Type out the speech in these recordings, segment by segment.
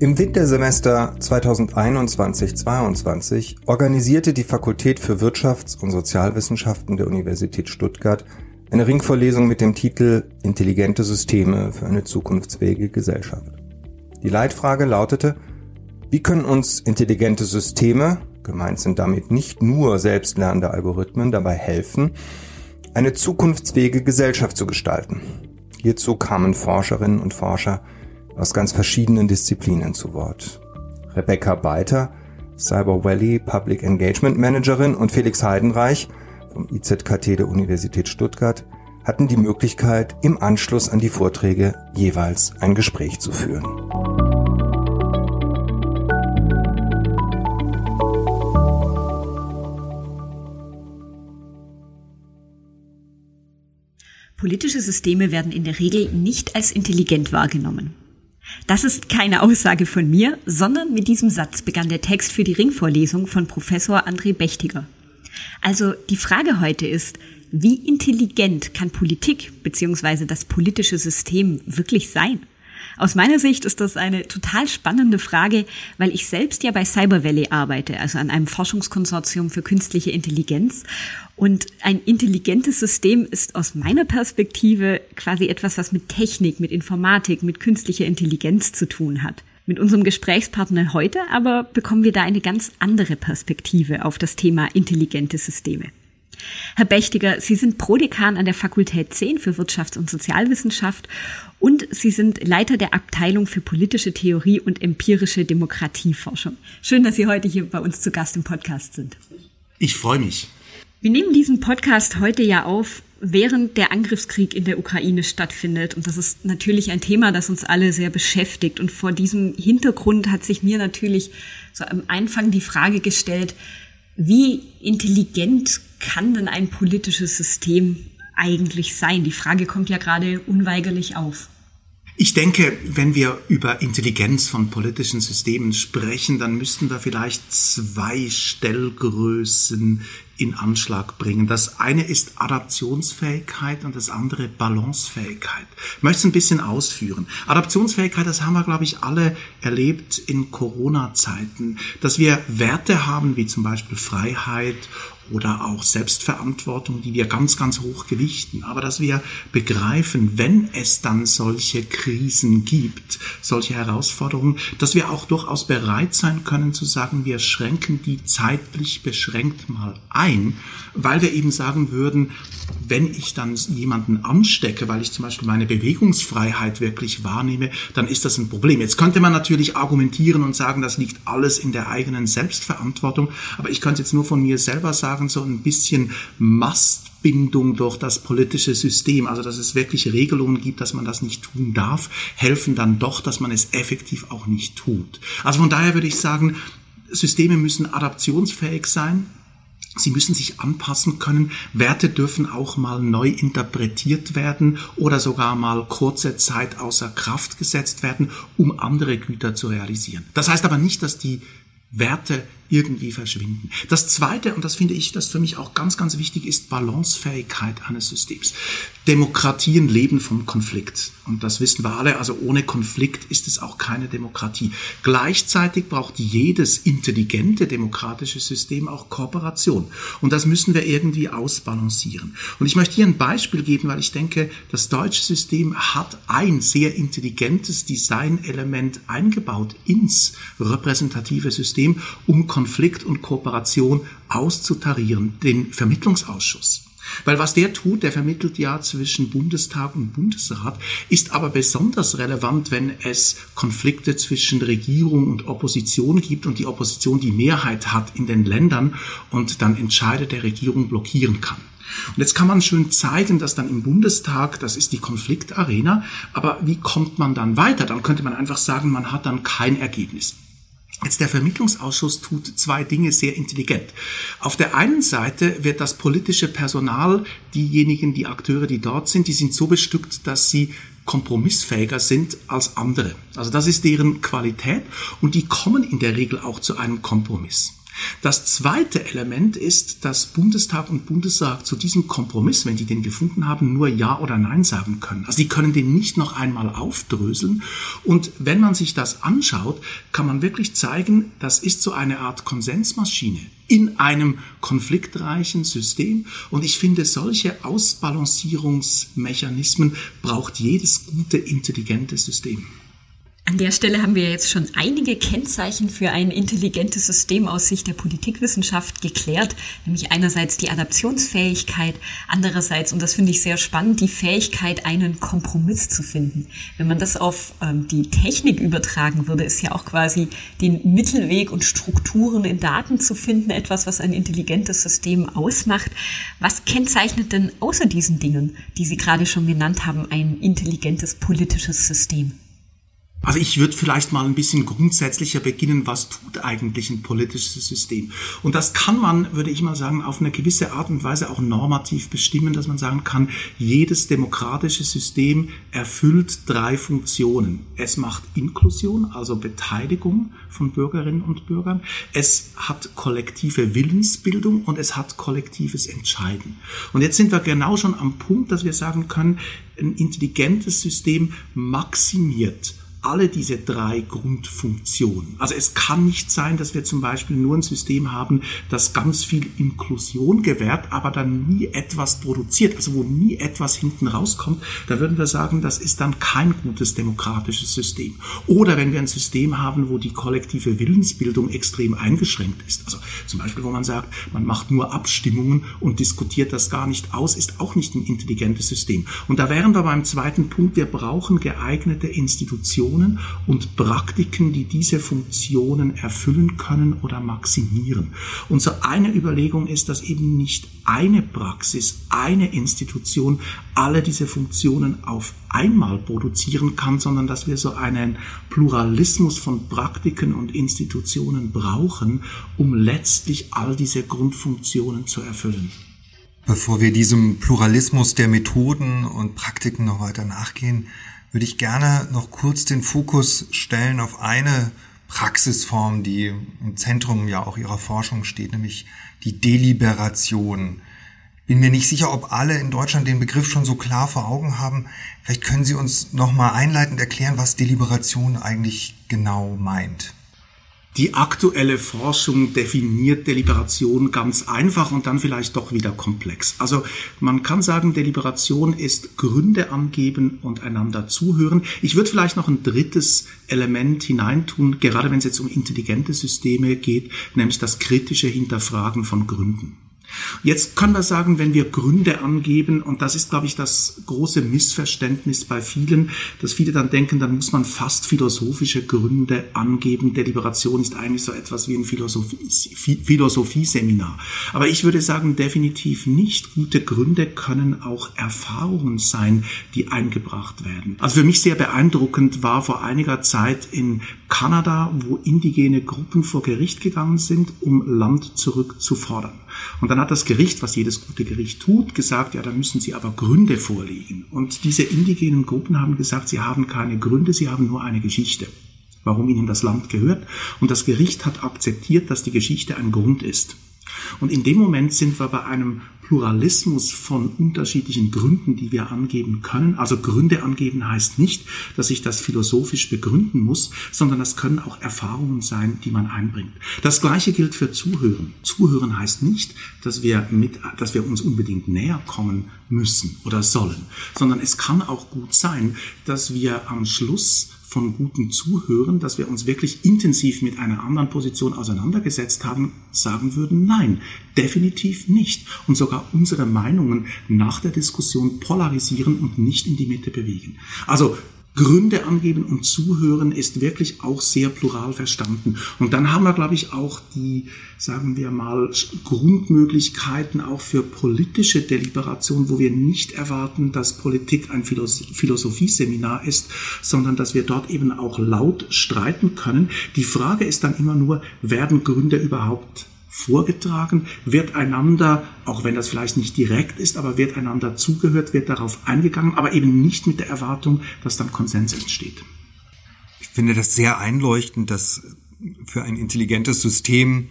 Im Wintersemester 2021-22 organisierte die Fakultät für Wirtschafts- und Sozialwissenschaften der Universität Stuttgart eine Ringvorlesung mit dem Titel Intelligente Systeme für eine zukunftsfähige Gesellschaft. Die Leitfrage lautete, wie können uns intelligente Systeme, gemeint sind damit nicht nur selbstlernende Algorithmen, dabei helfen, eine zukunftsfähige Gesellschaft zu gestalten? Hierzu kamen Forscherinnen und Forscher aus ganz verschiedenen Disziplinen zu Wort. Rebecca Beiter, Cyber Valley Public Engagement Managerin und Felix Heidenreich vom IZKT der Universität Stuttgart hatten die Möglichkeit, im Anschluss an die Vorträge jeweils ein Gespräch zu führen. Politische Systeme werden in der Regel nicht als intelligent wahrgenommen. Das ist keine Aussage von mir, sondern mit diesem Satz begann der Text für die Ringvorlesung von Professor André Bechtiger. Also die Frage heute ist, wie intelligent kann Politik bzw. das politische System wirklich sein? Aus meiner Sicht ist das eine total spannende Frage, weil ich selbst ja bei Cyber Valley arbeite, also an einem Forschungskonsortium für künstliche Intelligenz. Und ein intelligentes System ist aus meiner Perspektive quasi etwas, was mit Technik, mit Informatik, mit künstlicher Intelligenz zu tun hat. Mit unserem Gesprächspartner heute aber bekommen wir da eine ganz andere Perspektive auf das Thema intelligente Systeme. Herr Bechtiger, Sie sind Prodekan an der Fakultät 10 für Wirtschafts- und Sozialwissenschaft und Sie sind Leiter der Abteilung für politische Theorie und empirische Demokratieforschung. Schön, dass Sie heute hier bei uns zu Gast im Podcast sind. Ich freue mich. Wir nehmen diesen Podcast heute ja auf, während der Angriffskrieg in der Ukraine stattfindet. Und das ist natürlich ein Thema, das uns alle sehr beschäftigt. Und vor diesem Hintergrund hat sich mir natürlich so am Anfang die Frage gestellt, wie intelligent kann denn ein politisches System eigentlich sein? Die Frage kommt ja gerade unweigerlich auf. Ich denke, wenn wir über Intelligenz von politischen Systemen sprechen, dann müssten wir vielleicht zwei Stellgrößen in Anschlag bringen. Das eine ist Adaptionsfähigkeit und das andere Balancefähigkeit. Ich möchte es ein bisschen ausführen. Adaptionsfähigkeit, das haben wir, glaube ich, alle erlebt in Corona-Zeiten, dass wir Werte haben, wie zum Beispiel Freiheit oder auch Selbstverantwortung, die wir ganz, ganz hoch gewichten. Aber dass wir begreifen, wenn es dann solche Krisen gibt, solche Herausforderungen, dass wir auch durchaus bereit sein können zu sagen, wir schränken die zeitlich beschränkt mal ein, weil wir eben sagen würden, wenn ich dann jemanden anstecke, weil ich zum Beispiel meine Bewegungsfreiheit wirklich wahrnehme, dann ist das ein Problem. Jetzt könnte man natürlich argumentieren und sagen, das liegt alles in der eigenen Selbstverantwortung, aber ich könnte jetzt nur von mir selber sagen, so ein bisschen Mastbindung durch das politische System, also dass es wirklich Regelungen gibt, dass man das nicht tun darf, helfen dann doch, dass man es effektiv auch nicht tut. Also von daher würde ich sagen, Systeme müssen adaptionsfähig sein, Sie müssen sich anpassen können. Werte dürfen auch mal neu interpretiert werden oder sogar mal kurze Zeit außer Kraft gesetzt werden, um andere Güter zu realisieren. Das heißt aber nicht, dass die Werte irgendwie verschwinden. Das Zweite, und das finde ich, das für mich auch ganz, ganz wichtig ist, Balancefähigkeit eines Systems. Demokratien leben vom Konflikt. Und das wissen wir alle. Also ohne Konflikt ist es auch keine Demokratie. Gleichzeitig braucht jedes intelligente demokratische System auch Kooperation. Und das müssen wir irgendwie ausbalancieren. Und ich möchte hier ein Beispiel geben, weil ich denke, das deutsche System hat ein sehr intelligentes Designelement eingebaut ins repräsentative System, um Konflikt und Kooperation auszutarieren, den Vermittlungsausschuss. Weil was der tut, der vermittelt ja zwischen Bundestag und Bundesrat, ist aber besonders relevant, wenn es Konflikte zwischen Regierung und Opposition gibt und die Opposition die Mehrheit hat in den Ländern und dann Entscheide der Regierung blockieren kann. Und jetzt kann man schön zeigen, dass dann im Bundestag, das ist die Konfliktarena, aber wie kommt man dann weiter? Dann könnte man einfach sagen, man hat dann kein Ergebnis. Jetzt der Vermittlungsausschuss tut zwei Dinge sehr intelligent. Auf der einen Seite wird das politische Personal, diejenigen, die Akteure, die dort sind, die sind so bestückt, dass sie kompromissfähiger sind als andere. Also das ist deren Qualität und die kommen in der Regel auch zu einem Kompromiss. Das zweite Element ist, dass Bundestag und Bundesrat zu diesem Kompromiss, wenn die den gefunden haben, nur Ja oder Nein sagen können. Also die können den nicht noch einmal aufdröseln. Und wenn man sich das anschaut, kann man wirklich zeigen, das ist so eine Art Konsensmaschine in einem konfliktreichen System. Und ich finde, solche Ausbalancierungsmechanismen braucht jedes gute, intelligente System. An der Stelle haben wir jetzt schon einige Kennzeichen für ein intelligentes System aus Sicht der Politikwissenschaft geklärt, nämlich einerseits die Adaptionsfähigkeit, andererseits, und das finde ich sehr spannend, die Fähigkeit, einen Kompromiss zu finden. Wenn man das auf ähm, die Technik übertragen würde, ist ja auch quasi den Mittelweg und Strukturen in Daten zu finden, etwas, was ein intelligentes System ausmacht. Was kennzeichnet denn außer diesen Dingen, die Sie gerade schon genannt haben, ein intelligentes politisches System? Also ich würde vielleicht mal ein bisschen grundsätzlicher beginnen, was tut eigentlich ein politisches System? Und das kann man, würde ich mal sagen, auf eine gewisse Art und Weise auch normativ bestimmen, dass man sagen kann, jedes demokratische System erfüllt drei Funktionen. Es macht Inklusion, also Beteiligung von Bürgerinnen und Bürgern. Es hat kollektive Willensbildung und es hat kollektives Entscheiden. Und jetzt sind wir genau schon am Punkt, dass wir sagen können, ein intelligentes System maximiert alle diese drei Grundfunktionen. Also es kann nicht sein, dass wir zum Beispiel nur ein System haben, das ganz viel Inklusion gewährt, aber dann nie etwas produziert, also wo nie etwas hinten rauskommt. Da würden wir sagen, das ist dann kein gutes demokratisches System. Oder wenn wir ein System haben, wo die kollektive Willensbildung extrem eingeschränkt ist, also zum Beispiel, wo man sagt, man macht nur Abstimmungen und diskutiert das gar nicht aus, ist auch nicht ein intelligentes System. Und da wären wir beim zweiten Punkt, wir brauchen geeignete Institutionen, Funktionen und Praktiken, die diese Funktionen erfüllen können oder maximieren. Und so eine Überlegung ist, dass eben nicht eine Praxis, eine Institution alle diese Funktionen auf einmal produzieren kann, sondern dass wir so einen Pluralismus von Praktiken und Institutionen brauchen, um letztlich all diese Grundfunktionen zu erfüllen. Bevor wir diesem Pluralismus der Methoden und Praktiken noch weiter nachgehen, würde ich gerne noch kurz den Fokus stellen auf eine Praxisform, die im Zentrum ja auch ihrer Forschung steht, nämlich die Deliberation. Bin mir nicht sicher, ob alle in Deutschland den Begriff schon so klar vor Augen haben. Vielleicht können Sie uns noch mal einleitend erklären, was Deliberation eigentlich genau meint. Die aktuelle Forschung definiert Deliberation ganz einfach und dann vielleicht doch wieder komplex. Also man kann sagen, Deliberation ist Gründe angeben und einander zuhören. Ich würde vielleicht noch ein drittes Element hineintun, gerade wenn es jetzt um intelligente Systeme geht, nämlich das kritische Hinterfragen von Gründen. Jetzt können wir sagen, wenn wir Gründe angeben, und das ist, glaube ich, das große Missverständnis bei vielen, dass viele dann denken, dann muss man fast philosophische Gründe angeben. Deliberation ist eigentlich so etwas wie ein Philosophieseminar. Aber ich würde sagen, definitiv nicht. Gute Gründe können auch Erfahrungen sein, die eingebracht werden. Also für mich sehr beeindruckend war vor einiger Zeit in Kanada, wo indigene Gruppen vor Gericht gegangen sind, um Land zurückzufordern. Und dann hat das Gericht, was jedes gute Gericht tut, gesagt, ja, da müssen Sie aber Gründe vorlegen. Und diese indigenen Gruppen haben gesagt, sie haben keine Gründe, sie haben nur eine Geschichte, warum ihnen das Land gehört. Und das Gericht hat akzeptiert, dass die Geschichte ein Grund ist. Und in dem Moment sind wir bei einem Pluralismus von unterschiedlichen Gründen, die wir angeben können. Also Gründe angeben heißt nicht, dass ich das philosophisch begründen muss, sondern das können auch Erfahrungen sein, die man einbringt. Das Gleiche gilt für Zuhören. Zuhören heißt nicht, dass wir mit, dass wir uns unbedingt näher kommen müssen oder sollen, sondern es kann auch gut sein, dass wir am Schluss von gutem Zuhören, dass wir uns wirklich intensiv mit einer anderen Position auseinandergesetzt haben, sagen würden, nein, definitiv nicht. Und sogar unsere Meinungen nach der Diskussion polarisieren und nicht in die Mitte bewegen. Also Gründe angeben und zuhören ist wirklich auch sehr plural verstanden. Und dann haben wir, glaube ich, auch die, sagen wir mal, Grundmöglichkeiten auch für politische Deliberation, wo wir nicht erwarten, dass Politik ein Philosophieseminar ist, sondern dass wir dort eben auch laut streiten können. Die Frage ist dann immer nur, werden Gründe überhaupt vorgetragen, wird einander, auch wenn das vielleicht nicht direkt ist, aber wird einander zugehört, wird darauf eingegangen, aber eben nicht mit der Erwartung, dass dann Konsens entsteht. Ich finde das sehr einleuchtend, dass für ein intelligentes System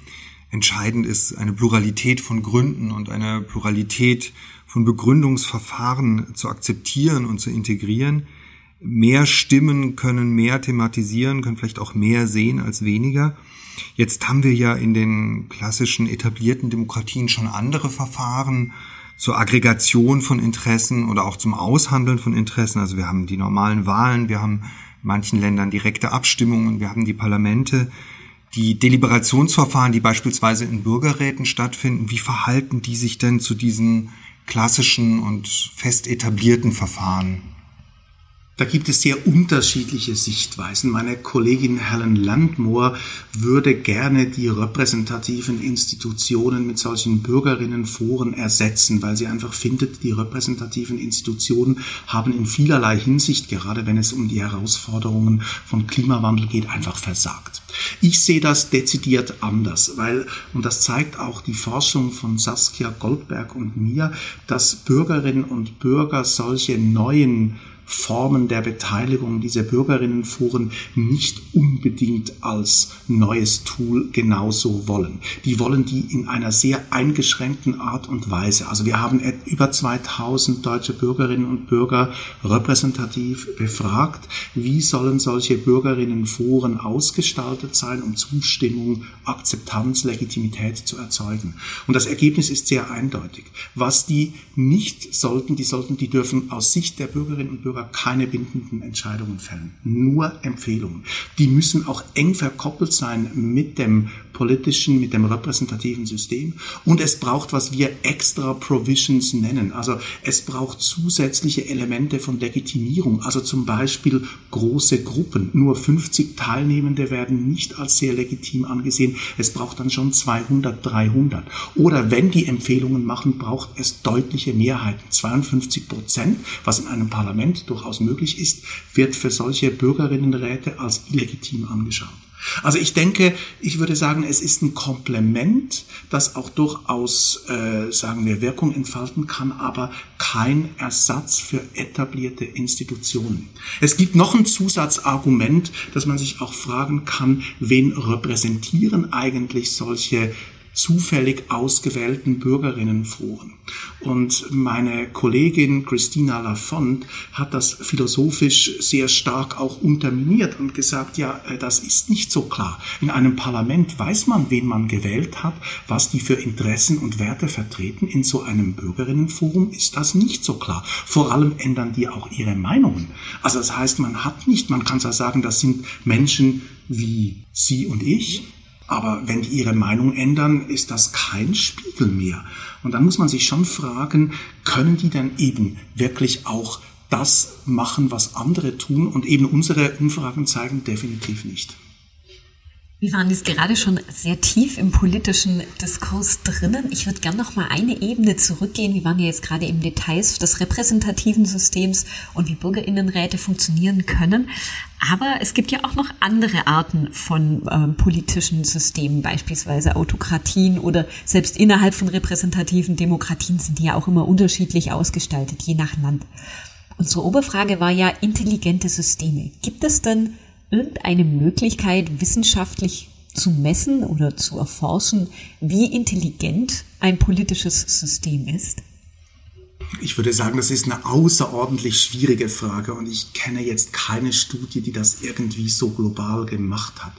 entscheidend ist, eine Pluralität von Gründen und eine Pluralität von Begründungsverfahren zu akzeptieren und zu integrieren. Mehr Stimmen können mehr thematisieren, können vielleicht auch mehr sehen als weniger. Jetzt haben wir ja in den klassischen etablierten Demokratien schon andere Verfahren zur Aggregation von Interessen oder auch zum Aushandeln von Interessen. Also wir haben die normalen Wahlen, wir haben in manchen Ländern direkte Abstimmungen, wir haben die Parlamente, die Deliberationsverfahren, die beispielsweise in Bürgerräten stattfinden. Wie verhalten die sich denn zu diesen klassischen und fest etablierten Verfahren? Da gibt es sehr unterschiedliche Sichtweisen. Meine Kollegin Helen Landmoor würde gerne die repräsentativen Institutionen mit solchen Bürgerinnenforen ersetzen, weil sie einfach findet, die repräsentativen Institutionen haben in vielerlei Hinsicht, gerade wenn es um die Herausforderungen von Klimawandel geht, einfach versagt. Ich sehe das dezidiert anders, weil, und das zeigt auch die Forschung von Saskia Goldberg und mir, dass Bürgerinnen und Bürger solche neuen Formen der Beteiligung dieser Bürgerinnenforen nicht unbedingt als neues Tool genauso wollen. Die wollen die in einer sehr eingeschränkten Art und Weise. Also wir haben über 2000 deutsche Bürgerinnen und Bürger repräsentativ befragt, wie sollen solche Bürgerinnenforen ausgestaltet sein, um Zustimmung, Akzeptanz, Legitimität zu erzeugen. Und das Ergebnis ist sehr eindeutig. Was die nicht sollten, die sollten, die dürfen aus Sicht der Bürgerinnen und Bürger Bürger keine bindenden Entscheidungen fällen, nur Empfehlungen. Die müssen auch eng verkoppelt sein mit dem politischen, mit dem repräsentativen System. Und es braucht, was wir extra Provisions nennen. Also es braucht zusätzliche Elemente von Legitimierung. Also zum Beispiel große Gruppen. Nur 50 Teilnehmende werden nicht als sehr legitim angesehen. Es braucht dann schon 200, 300. Oder wenn die Empfehlungen machen, braucht es deutliche Mehrheiten. 52 Prozent, was in einem Parlament durchaus möglich ist, wird für solche Bürgerinnenräte als illegitim angeschaut. Also ich denke, ich würde sagen, es ist ein Komplement, das auch durchaus, äh, sagen wir, Wirkung entfalten kann, aber kein Ersatz für etablierte Institutionen. Es gibt noch ein Zusatzargument, dass man sich auch fragen kann, wen repräsentieren eigentlich solche zufällig ausgewählten Bürgerinnenforen. Und meine Kollegin Christina Lafont hat das philosophisch sehr stark auch unterminiert und gesagt, ja, äh, das ist nicht so klar. In einem Parlament weiß man, wen man gewählt hat, was die für Interessen und Werte vertreten. In so einem Bürgerinnenforum ist das nicht so klar. Vor allem ändern die auch ihre Meinungen. Also das heißt, man hat nicht, man kann zwar sagen, das sind Menschen wie Sie und ich, aber wenn die ihre Meinung ändern, ist das kein Spiegel mehr. Und dann muss man sich schon fragen, können die denn eben wirklich auch das machen, was andere tun? Und eben unsere Umfragen zeigen definitiv nicht. Wir waren jetzt gerade schon sehr tief im politischen Diskurs drinnen. Ich würde gerne noch mal eine Ebene zurückgehen. Wir waren ja jetzt gerade im Details des repräsentativen Systems und wie Bürgerinnenräte funktionieren können. Aber es gibt ja auch noch andere Arten von ähm, politischen Systemen, beispielsweise Autokratien oder selbst innerhalb von repräsentativen Demokratien sind die ja auch immer unterschiedlich ausgestaltet, je nach Land. Unsere Oberfrage war ja intelligente Systeme. Gibt es denn irgendeine Möglichkeit, wissenschaftlich zu messen oder zu erforschen, wie intelligent ein politisches System ist? Ich würde sagen, das ist eine außerordentlich schwierige Frage und ich kenne jetzt keine Studie, die das irgendwie so global gemacht hat.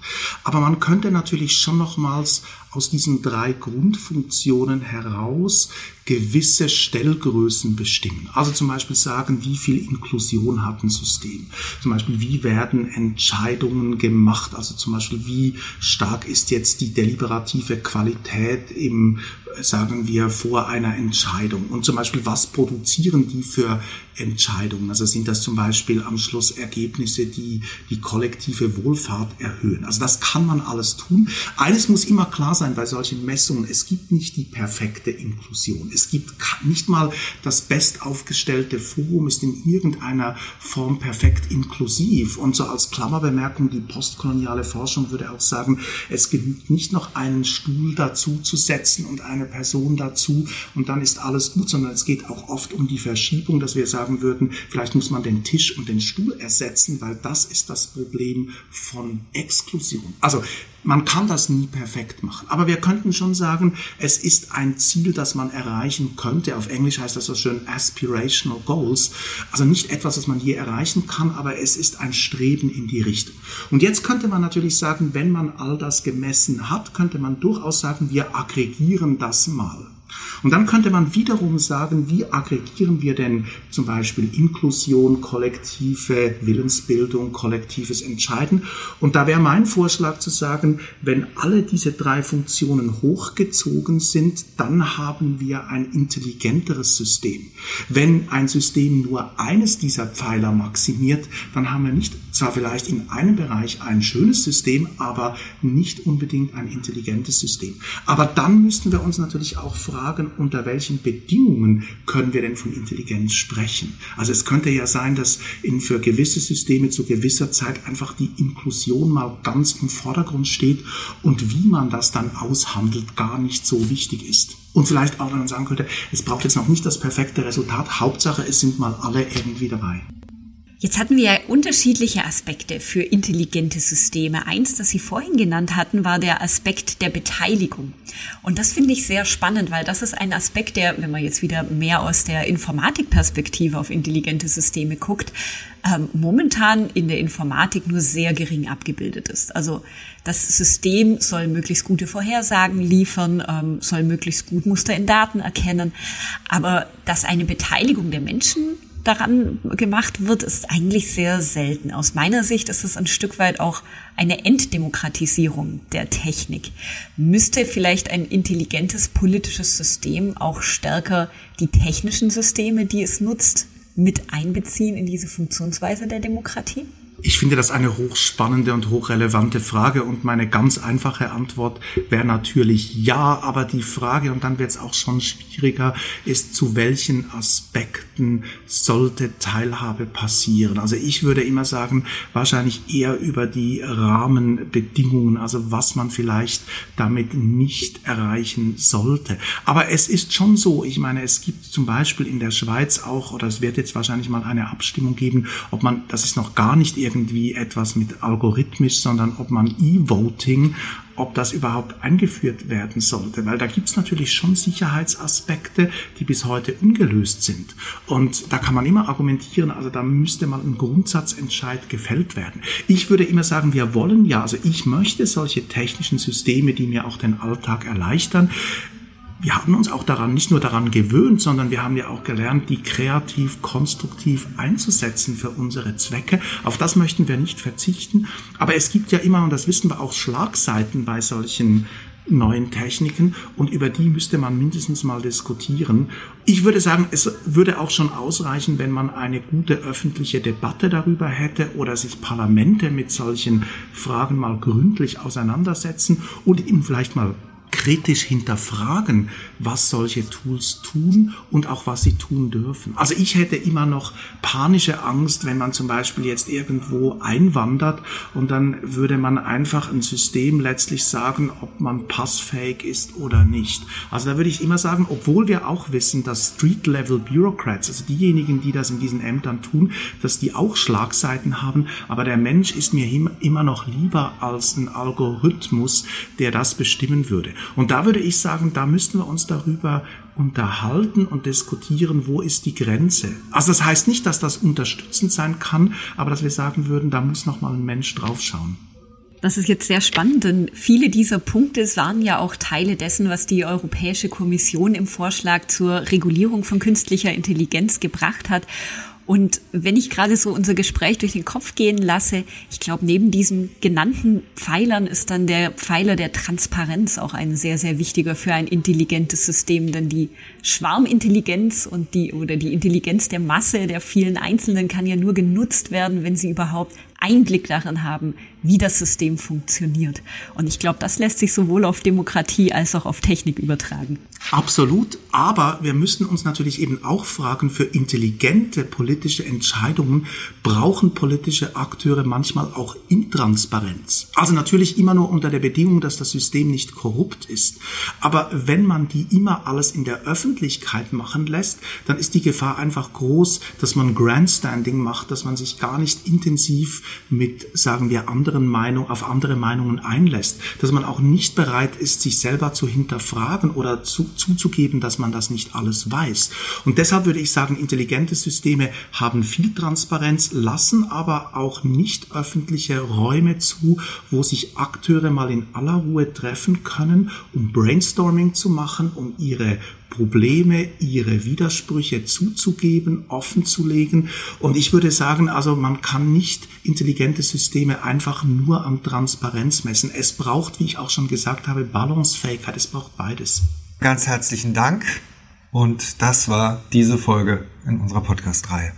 Aber man könnte natürlich schon nochmals aus diesen drei Grundfunktionen heraus gewisse Stellgrößen bestimmen. Also zum Beispiel sagen, wie viel Inklusion hat ein System. Zum Beispiel, wie werden Entscheidungen gemacht. Also zum Beispiel, wie stark ist jetzt die deliberative Qualität im sagen wir, vor einer Entscheidung. Und zum Beispiel, was produzieren die für Entscheidungen? Also sind das zum Beispiel am Schluss Ergebnisse, die die kollektive Wohlfahrt erhöhen? Also das kann man alles tun. Eines muss immer klar sein bei solchen Messungen. Es gibt nicht die perfekte Inklusion. Es gibt nicht mal das bestaufgestellte Forum ist in irgendeiner Form perfekt inklusiv. Und so als Klammerbemerkung, die postkoloniale Forschung würde auch sagen, es genügt nicht noch einen Stuhl dazu zu setzen und eine Person dazu und dann ist alles gut, sondern es geht auch oft um die Verschiebung, dass wir sagen würden, vielleicht muss man den Tisch und den Stuhl ersetzen, weil das ist das Problem von Exklusion. Also Man kann das nie perfekt machen, aber wir könnten schon sagen, es ist ein Ziel, das man erreichen könnte. Auf Englisch heißt das so schön aspirational goals. Also nicht etwas, das man je erreichen kann, aber es ist ein Streben in die Richtung. Und jetzt könnte man natürlich sagen, wenn man all das gemessen hat, könnte man durchaus sagen, wir aggregieren das mal. Und dann könnte man wiederum sagen, wie aggregieren wir denn zum Beispiel Inklusion, kollektive Willensbildung, kollektives Entscheiden. Und da wäre mein Vorschlag zu sagen, wenn alle diese drei Funktionen hochgezogen sind, dann haben wir ein intelligenteres System. Wenn ein System nur eines dieser Pfeiler maximiert, dann haben wir nicht zwar vielleicht in einem Bereich ein schönes System, aber nicht unbedingt ein intelligentes System. Aber dann müssten wir uns natürlich auch fragen, unter welchen Bedingungen können wir denn von Intelligenz sprechen? Also es könnte ja sein, dass in, für gewisse Systeme zu gewisser Zeit einfach die Inklusion mal ganz im Vordergrund steht und wie man das dann aushandelt, gar nicht so wichtig ist. Und vielleicht auch, man sagen könnte, es braucht jetzt noch nicht das perfekte Resultat, Hauptsache es sind mal alle irgendwie dabei. Jetzt hatten wir ja unterschiedliche Aspekte für intelligente Systeme. Eins, das Sie vorhin genannt hatten, war der Aspekt der Beteiligung. Und das finde ich sehr spannend, weil das ist ein Aspekt, der, wenn man jetzt wieder mehr aus der Informatikperspektive auf intelligente Systeme guckt, ähm, momentan in der Informatik nur sehr gering abgebildet ist. Also das System soll möglichst gute Vorhersagen liefern, ähm, soll möglichst gut Muster in Daten erkennen, aber dass eine Beteiligung der Menschen daran gemacht wird, ist eigentlich sehr selten. Aus meiner Sicht ist es ein Stück weit auch eine Entdemokratisierung der Technik. Müsste vielleicht ein intelligentes politisches System auch stärker die technischen Systeme, die es nutzt, mit einbeziehen in diese Funktionsweise der Demokratie? Ich finde das eine hochspannende und hochrelevante Frage und meine ganz einfache Antwort wäre natürlich ja, aber die Frage, und dann wird es auch schon schwieriger, ist, zu welchen Aspekten sollte Teilhabe passieren? Also ich würde immer sagen, wahrscheinlich eher über die Rahmenbedingungen, also was man vielleicht damit nicht erreichen sollte. Aber es ist schon so, ich meine, es gibt zum Beispiel in der Schweiz auch, oder es wird jetzt wahrscheinlich mal eine Abstimmung geben, ob man, das ist noch gar nicht irgendwie etwas mit algorithmisch, sondern ob man E-Voting, ob das überhaupt eingeführt werden sollte, weil da gibt's natürlich schon Sicherheitsaspekte, die bis heute ungelöst sind. Und da kann man immer argumentieren, also da müsste mal ein Grundsatzentscheid gefällt werden. Ich würde immer sagen, wir wollen ja, also ich möchte solche technischen Systeme, die mir auch den Alltag erleichtern wir haben uns auch daran, nicht nur daran gewöhnt, sondern wir haben ja auch gelernt, die kreativ, konstruktiv einzusetzen für unsere Zwecke. Auf das möchten wir nicht verzichten. Aber es gibt ja immer, und das wissen wir auch, Schlagseiten bei solchen neuen Techniken und über die müsste man mindestens mal diskutieren. Ich würde sagen, es würde auch schon ausreichen, wenn man eine gute öffentliche Debatte darüber hätte oder sich Parlamente mit solchen Fragen mal gründlich auseinandersetzen und eben vielleicht mal kritisch hinterfragen, was solche Tools tun und auch was sie tun dürfen. Also ich hätte immer noch panische Angst, wenn man zum Beispiel jetzt irgendwo einwandert und dann würde man einfach ein System letztlich sagen, ob man passfähig ist oder nicht. Also da würde ich immer sagen, obwohl wir auch wissen, dass Street-Level Bureaucrats, also diejenigen, die das in diesen Ämtern tun, dass die auch Schlagseiten haben, aber der Mensch ist mir immer noch lieber als ein Algorithmus, der das bestimmen würde. Und da würde ich sagen, da müssten wir uns darüber unterhalten und diskutieren, wo ist die Grenze. Also das heißt nicht, dass das unterstützend sein kann, aber dass wir sagen würden, da muss noch mal ein Mensch draufschauen. Das ist jetzt sehr spannend, denn viele dieser Punkte waren ja auch Teile dessen, was die Europäische Kommission im Vorschlag zur Regulierung von künstlicher Intelligenz gebracht hat. Und wenn ich gerade so unser Gespräch durch den Kopf gehen lasse, ich glaube, neben diesen genannten Pfeilern ist dann der Pfeiler der Transparenz auch ein sehr, sehr wichtiger für ein intelligentes System, denn die Schwarmintelligenz und die oder die Intelligenz der Masse der vielen Einzelnen kann ja nur genutzt werden, wenn sie überhaupt Einblick darin haben, wie das System funktioniert. Und ich glaube, das lässt sich sowohl auf Demokratie als auch auf Technik übertragen. Absolut, aber wir müssten uns natürlich eben auch fragen, für intelligente politische Entscheidungen brauchen politische Akteure manchmal auch Intransparenz. Also natürlich immer nur unter der Bedingung, dass das System nicht korrupt ist. Aber wenn man die immer alles in der Öffentlichkeit machen lässt, dann ist die Gefahr einfach groß, dass man Grandstanding macht, dass man sich gar nicht intensiv mit, sagen wir, anderen Meinungen, auf andere Meinungen einlässt, dass man auch nicht bereit ist, sich selber zu hinterfragen oder zu, zuzugeben, dass man das nicht alles weiß. Und deshalb würde ich sagen, intelligente Systeme haben viel Transparenz, lassen aber auch nicht öffentliche Räume zu, wo sich Akteure mal in aller Ruhe treffen können, um Brainstorming zu machen, um ihre Probleme, ihre Widersprüche zuzugeben, offen zu legen. Und ich würde sagen, also man kann nicht intelligente Systeme einfach nur am Transparenz messen. Es braucht, wie ich auch schon gesagt habe, Balancefähigkeit. Es braucht beides. Ganz herzlichen Dank. Und das war diese Folge in unserer Podcast-Reihe.